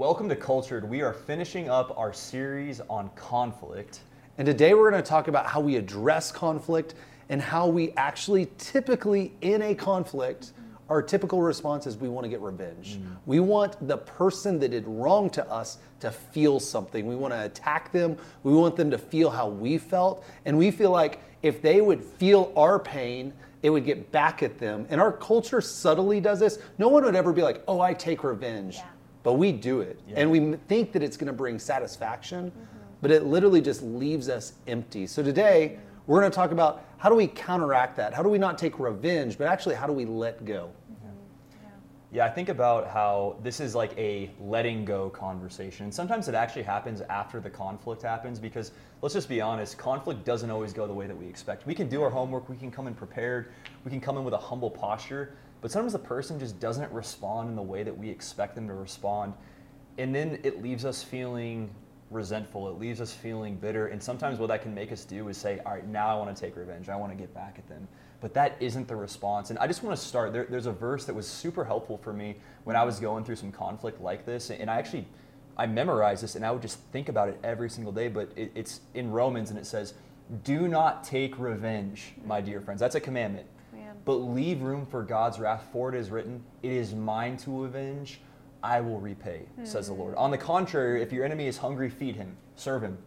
Welcome to Cultured. We are finishing up our series on conflict. And today we're going to talk about how we address conflict and how we actually typically in a conflict our typical response is we want to get revenge. Mm. We want the person that did wrong to us to feel something. We want to attack them. We want them to feel how we felt. And we feel like if they would feel our pain, it would get back at them. And our culture subtly does this. No one would ever be like, oh, I take revenge. Yeah. But we do it. Yeah. And we think that it's going to bring satisfaction, mm-hmm. but it literally just leaves us empty. So today, we're going to talk about how do we counteract that? How do we not take revenge, but actually, how do we let go? Yeah, I think about how this is like a letting go conversation. And sometimes it actually happens after the conflict happens because let's just be honest, conflict doesn't always go the way that we expect. We can do our homework, we can come in prepared, we can come in with a humble posture, but sometimes the person just doesn't respond in the way that we expect them to respond. And then it leaves us feeling resentful, it leaves us feeling bitter. And sometimes what that can make us do is say, all right, now I want to take revenge, I want to get back at them but that isn't the response. And I just want to start. There, there's a verse that was super helpful for me when I was going through some conflict like this, and I actually I memorized this, and I would just think about it every single day. But it, it's in Romans, and it says, "Do not take revenge, my dear friends." That's a commandment. But leave room for God's wrath, for it is written, "It is mine to avenge." I will repay, mm-hmm. says the Lord. On the contrary, if your enemy is hungry, feed him, serve him.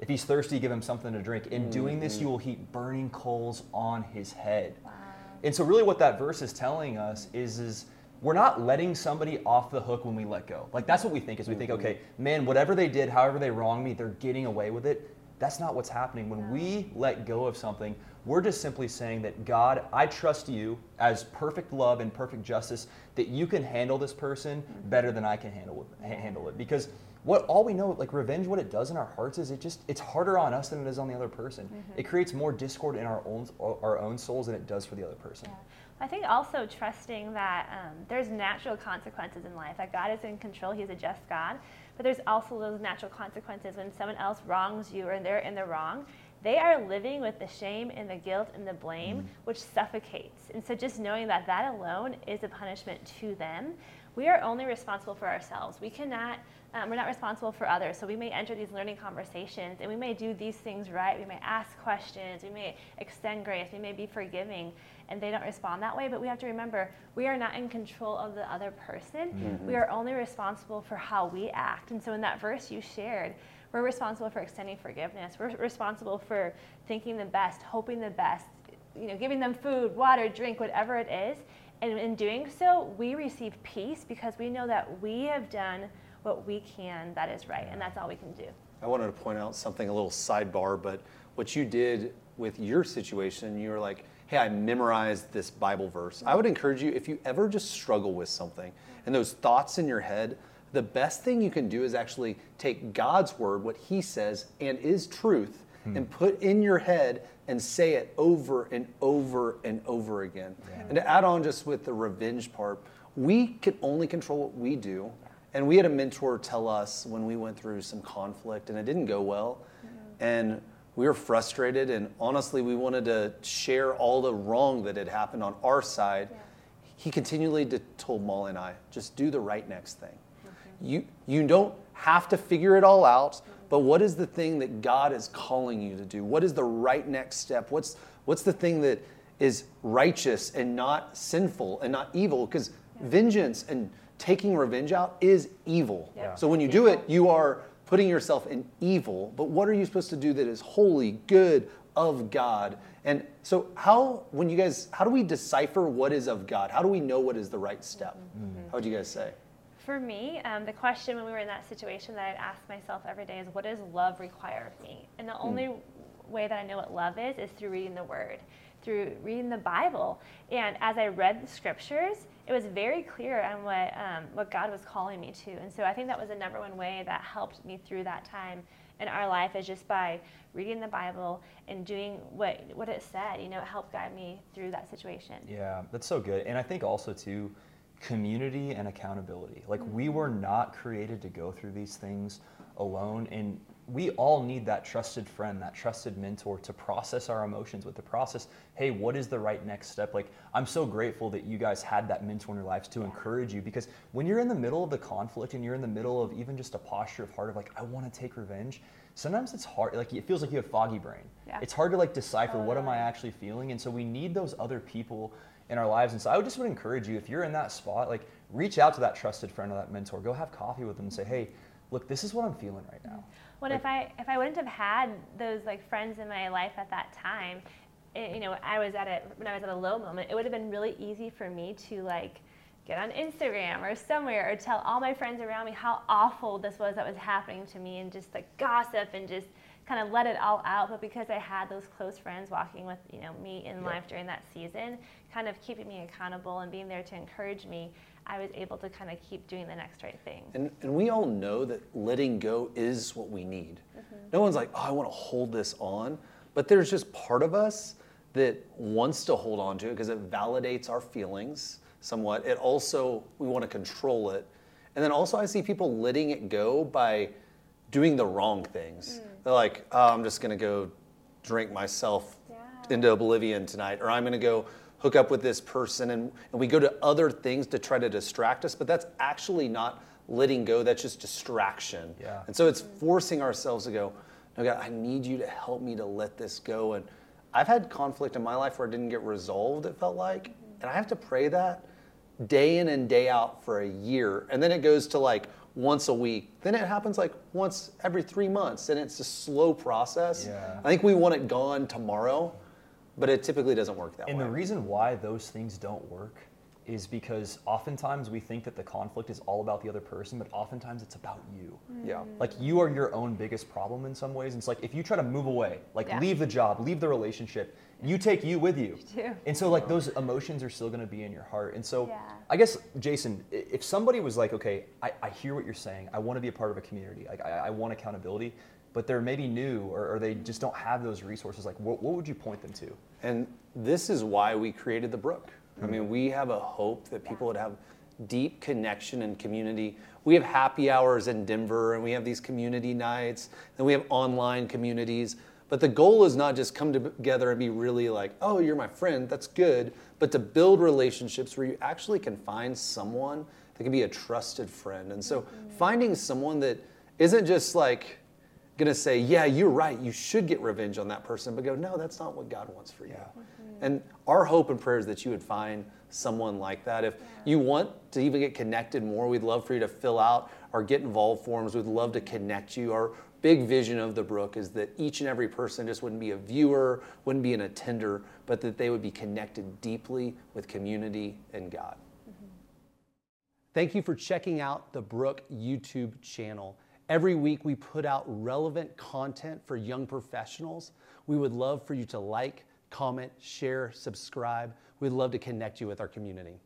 If he's thirsty, give him something to drink. In mm-hmm. doing this, you will heap burning coals on his head. Wow. And so, really, what that verse is telling us is, is we're not letting somebody off the hook when we let go. Like that's what we think is we think, mm-hmm. okay, man, whatever they did, however they wronged me, they're getting away with it. That's not what's happening. When we let go of something, we're just simply saying that God, I trust you as perfect love and perfect justice that you can handle this person mm-hmm. better than I can handle it, handle it. Because what all we know like revenge what it does in our hearts is it just it's harder on us than it is on the other person mm-hmm. it creates more discord in our own our own souls than it does for the other person yeah. I think also trusting that um, there's natural consequences in life, that God is in control, He's a just God, but there's also those natural consequences when someone else wrongs you or they're in the wrong. They are living with the shame and the guilt and the blame, mm. which suffocates. And so just knowing that that alone is a punishment to them, we are only responsible for ourselves. We cannot um, we're not responsible for others. So we may enter these learning conversations and we may do these things right. We may ask questions. We may extend grace. We may be forgiving. And they don't respond that way. But we have to remember we are not in control of the other person. Mm-hmm. We are only responsible for how we act. And so in that verse you shared, we're responsible for extending forgiveness. We're responsible for thinking the best, hoping the best, you know, giving them food, water, drink, whatever it is. And in doing so, we receive peace because we know that we have done what we can that is right, and that's all we can do. I wanted to point out something a little sidebar, but what you did with your situation, you were like, hey, I memorized this Bible verse. I would encourage you, if you ever just struggle with something and those thoughts in your head, the best thing you can do is actually take God's word, what He says and is truth, hmm. and put in your head and say it over and over and over again. Yeah. And to add on just with the revenge part, we can only control what we do. And we had a mentor tell us when we went through some conflict and it didn't go well. Mm-hmm. And we were frustrated and honestly we wanted to share all the wrong that had happened on our side. Yeah. He continually told Molly and I, just do the right next thing. Mm-hmm. You you don't have to figure it all out, mm-hmm. but what is the thing that God is calling you to do? What is the right next step? What's what's the thing that is righteous and not sinful and not evil? Because yeah. vengeance and taking revenge out is evil. Yeah. So when you do it, you are putting yourself in evil. But what are you supposed to do that is holy, good, of God? And so how when you guys how do we decipher what is of God? How do we know what is the right step? Mm-hmm. How would you guys say? For me, um, the question when we were in that situation that I'd ask myself every day is, what does love require of me? And the mm. Way that I know what love is is through reading the Word, through reading the Bible. And as I read the scriptures, it was very clear on what um, what God was calling me to, and so I think that was the number one way that helped me through that time in our life is just by reading the Bible and doing what what it said. You know, it helped guide me through that situation. Yeah, that's so good, and I think also too, community and accountability. Like mm-hmm. we were not created to go through these things alone, and we all need that trusted friend, that trusted mentor to process our emotions with, the process, hey, what is the right next step? Like, I'm so grateful that you guys had that mentor in your lives to encourage you because when you're in the middle of the conflict and you're in the middle of even just a posture of heart of like, I want to take revenge, sometimes it's hard, like, it feels like you have foggy brain. Yeah. It's hard to like decipher what am I actually feeling. And so we need those other people in our lives. And so I would just would encourage you, if you're in that spot, like, reach out to that trusted friend or that mentor, go have coffee with them and say, hey, look, this is what I'm feeling right now. Mm-hmm. What Like- if I if I wouldn't have had those like friends in my life at that time? It, you know, I was at a when I was at a low moment. It would have been really easy for me to like get on Instagram or somewhere or tell all my friends around me how awful this was that was happening to me and just like gossip and just kind of let it all out. But because I had those close friends walking with you know me in Yeah. life during that season, kind of keeping me accountable and being there to encourage me, I was able to kind of keep doing the next right thing. And, and we all know that letting go is what we need. Mm-hmm. No one's like, oh, I want to hold this on. But there's just part of us that wants to hold on to it because it validates our feelings somewhat. It also, we want to control it. And then also, I see people letting it go by doing the wrong things. Mm. They're like, oh, I'm just going to go drink myself Yeah. into oblivion tonight, or I'm going to go hook up with this person, and, and we go to other things to try to distract us, but that's actually not letting go, that's just distraction. Yeah. And so it's mm. forcing ourselves to go, no, God, I need you to help me to let this go. And I've had conflict in my life where it didn't get resolved, it felt like, mm-hmm. and I have to pray that day in and day out for a year. And then it goes to like once a week. Then it happens like once every three months. And it's a slow process. Yeah. I think we want it gone tomorrow, but it typically doesn't work that And way. And the reason why those things don't work is because oftentimes we think that the conflict is all about the other person, but oftentimes it's about you. Mm. yeah. Like you are your own biggest problem in some ways. And it's like if you try to move away, like Yeah. leave the job, leave the relationship, you take you with you. too. And so like those emotions are still gonna be in your heart. And so Yeah. I guess Jason, if somebody was like, okay, I, I hear what you're saying, I want to be a part of a community, like I, I want accountability, but they're maybe new or, or they just don't have those resources, like what, what would you point them to? And this is why we created the Brook. I mean, mm-hmm. we have a hope that people would have deep connection and community. We have happy hours in Denver and we have these community nights and we have online communities. But the goal is not just come together and be really like, oh, you're my friend, that's good, but to build relationships where you actually can find someone that can be a trusted friend. And so mm-hmm. finding someone that isn't just like, gonna say, yeah, you're right, you should get revenge on that person, but go, no, that's not what God wants for you. And our hope and prayer is that you would find someone like that. If you want to even get connected more, we'd love for you to fill out our get involved forms. We'd love to connect you. Our big vision of the Brook is that each and every person just wouldn't be a viewer, wouldn't be an attender, but that they would be connected deeply with community and God. Mm-hmm. Thank you for checking out the Brook YouTube channel. Every week we put out relevant content for young professionals. We would love for you to like, comment, share, subscribe. We'd love to connect you with our community.